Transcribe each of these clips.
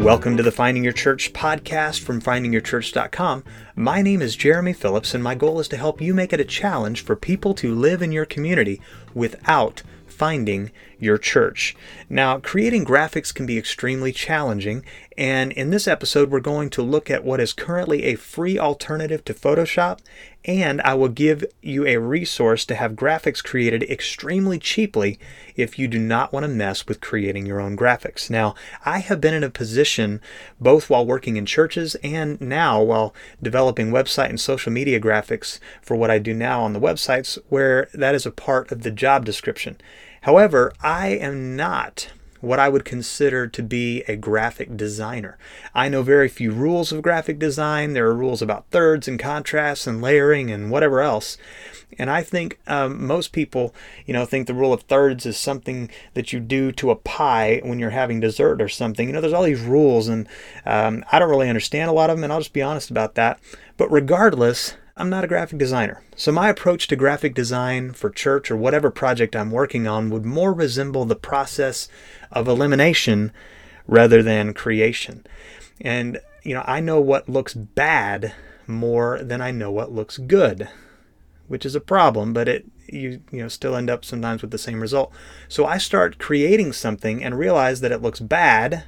Welcome to the Finding Your Church podcast from findingyourchurch.com. My name is Jeremy Phillips, and my goal is to help you make it a challenge for people to live in your community without finding your church. Now, creating graphics can be extremely challenging, and in this episode, we're going to look at what is currently a free alternative to Photoshop, and I will give you a resource to have graphics created extremely cheaply if you do not want to mess with creating your own graphics. Now, I have been in a position both while working in churches and now while developing website and social media graphics for what I do now on the websites where that is a part of the job description. However, I am not what I would consider to be a graphic designer. I know very few rules of graphic design. There are rules about thirds and contrasts and layering and whatever else. And I think um, most people, you know, think the rule of thirds is something that you do to a pie when you're having dessert or something. You know, there's all these rules, and um, I don't really understand a lot of them, and I'll just be honest about that. But regardless, I'm not a graphic designer. So my approach to graphic design for church or whatever project I'm working on would more resemble the process of elimination rather than creation. And you know, I know what looks bad more than I know what looks good, which is a problem, but it you you know still end up sometimes with the same result. So I start creating something and realize that it looks bad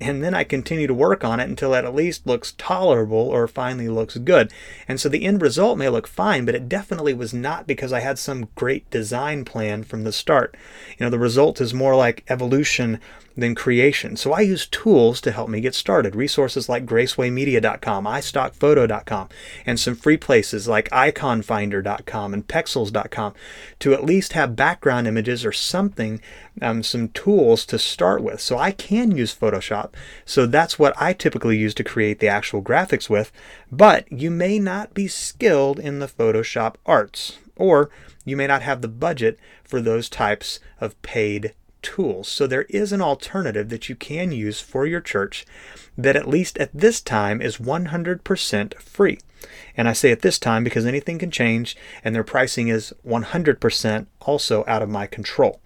and then I continue to work on it until it at least looks tolerable or finally looks good. And so the end result may look fine, but it definitely was not because I had some great design plan from the start. You know, the result is more like evolution than creation. So I use tools to help me get started. Resources like gracewaymedia.com, istockphoto.com, and some free places like iconfinder.com and pexels.com to at least have background images or something, um, some tools to start with. So I can use Photoshop. So that's what I typically use to create the actual graphics with. But you may not be skilled in the Photoshop arts, or you may not have the budget for those types of paid tools. So there is an alternative that you can use for your church that at least at this time is 100% free. And I say at this time because anything can change and their pricing is 100% also out of my control.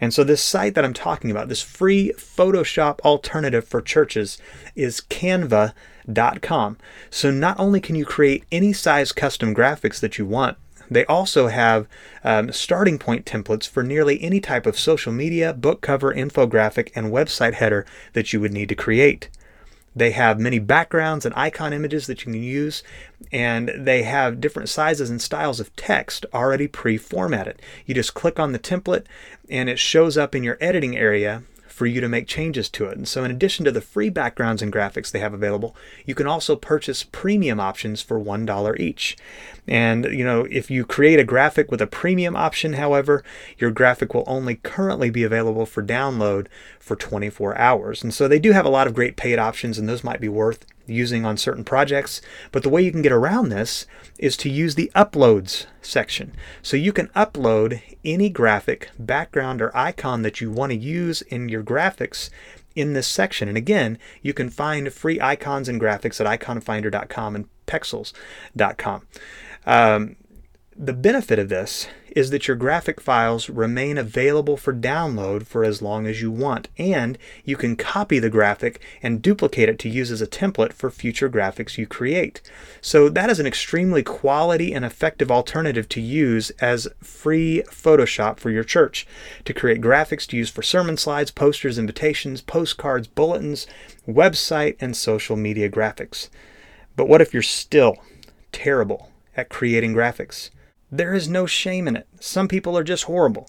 And so this site that I'm talking about, this free Photoshop alternative for churches is canva.com. So not only can you create any size custom graphics that you want, they also have um, starting point templates for nearly any type of social media, book cover, infographic, and website header that you would need to create. They have many backgrounds and icon images that you can use, and they have different sizes and styles of text already pre formatted. You just click on the template, and it shows up in your editing area for you to make changes to it. And so, in addition to the free backgrounds and graphics they have available, you can also purchase premium options for $1 each. And, you know, if you create a graphic with a premium option, however, your graphic will only currently be available for download for 24 hours. And so, they do have a lot of great paid options, and those might be worth using on certain projects. But the way you can get around this is to use the uploads section. So you can upload any graphic, background, or icon that you want to use in your graphics in this section. And again, you can find free icons and graphics at iconfinder.com and pexels.com. Um, the benefit of this is that your graphic files remain available for download for as long as you want, and you can copy the graphic and duplicate it to use as a template for future graphics you create. So that is an extremely quality and effective alternative to use as free Photoshop for your church to create graphics to use for sermon slides, posters, invitations, postcards, bulletins, website, and social media graphics. But what if you're still terrible at creating graphics? There is no shame in it. Some people are just horrible.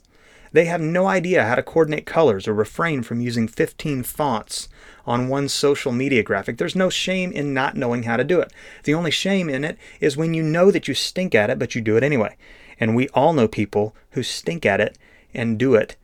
They have no idea how to coordinate colors or refrain from using 15 fonts on one social media graphic. There's no shame in not knowing how to do it. The only shame in it is when you know that you stink at it, but you do it anyway. And we all know people who stink at it and do it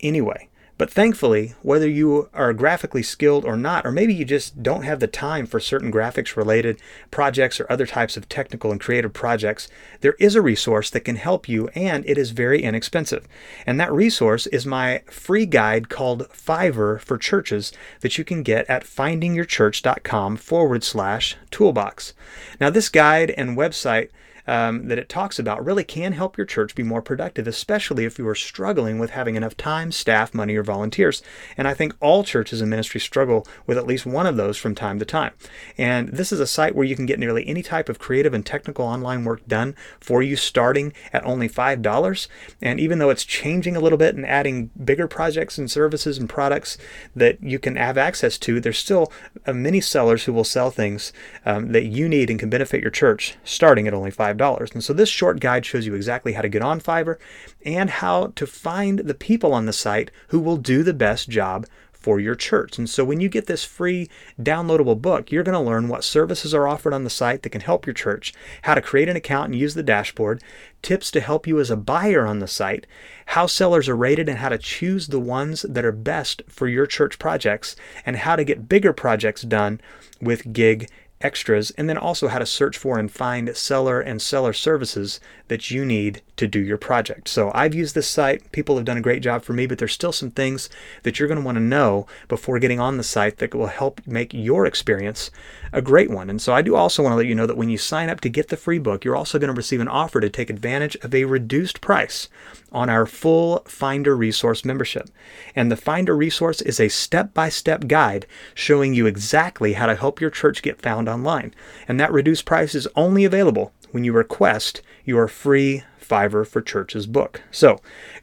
anyway. But thankfully, whether you are graphically skilled or not, or maybe you just don't have the time for certain graphics related projects or other types of technical and creative projects, there is a resource that can help you and it is very inexpensive. And that resource is my free guide called Fiverr for Churches that you can get at findingyourchurch.com forward slash toolbox. Now, this guide and website um, that it talks about really can help your church be more productive, especially if you are struggling with having enough time, staff, money, or volunteers. And I think all churches and ministries struggle with at least one of those from time to time. And this is a site where you can get nearly any type of creative and technical online work done for you starting at only $5. And even though it's changing a little bit and adding bigger projects and services and products that you can have access to, there's still uh, many sellers who will sell things um, that you need and can benefit your church starting at only $5. And so this short guide shows you exactly how to get on Fiverr and how to find the people on the site who will do the best job for your church. And so when you get this free downloadable book, you're going to learn what services are offered on the site that can help your church, how to create an account and use the dashboard, tips to help you as a buyer on the site, how sellers are rated and how to choose the ones that are best for your church projects, and how to get bigger projects done with gig extras, and then also how to search for and find seller and seller services that you need to do your project. So I've used this site. People have done a great job for me, but there's still some things that you're going to want to know before getting on the site that will help make your experience a great one. And so I do also want to let you know that when you sign up to get the free book, you're also going to receive an offer to take advantage of a reduced price on our full Finder Resource membership. And the Finder Resource is a step by step guide showing you exactly how to help your church get found online. And that reduced price is only available when you request your free Fiverr for Churches book. So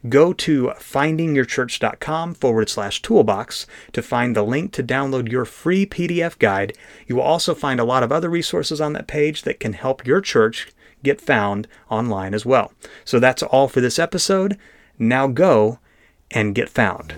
go to findingyourchurch.com forward slash toolbox to find the link to download your free PDF guide. You will also find a lot of other resources on that page that can help your church get found online as well. So that's all for this episode. Now go and get found.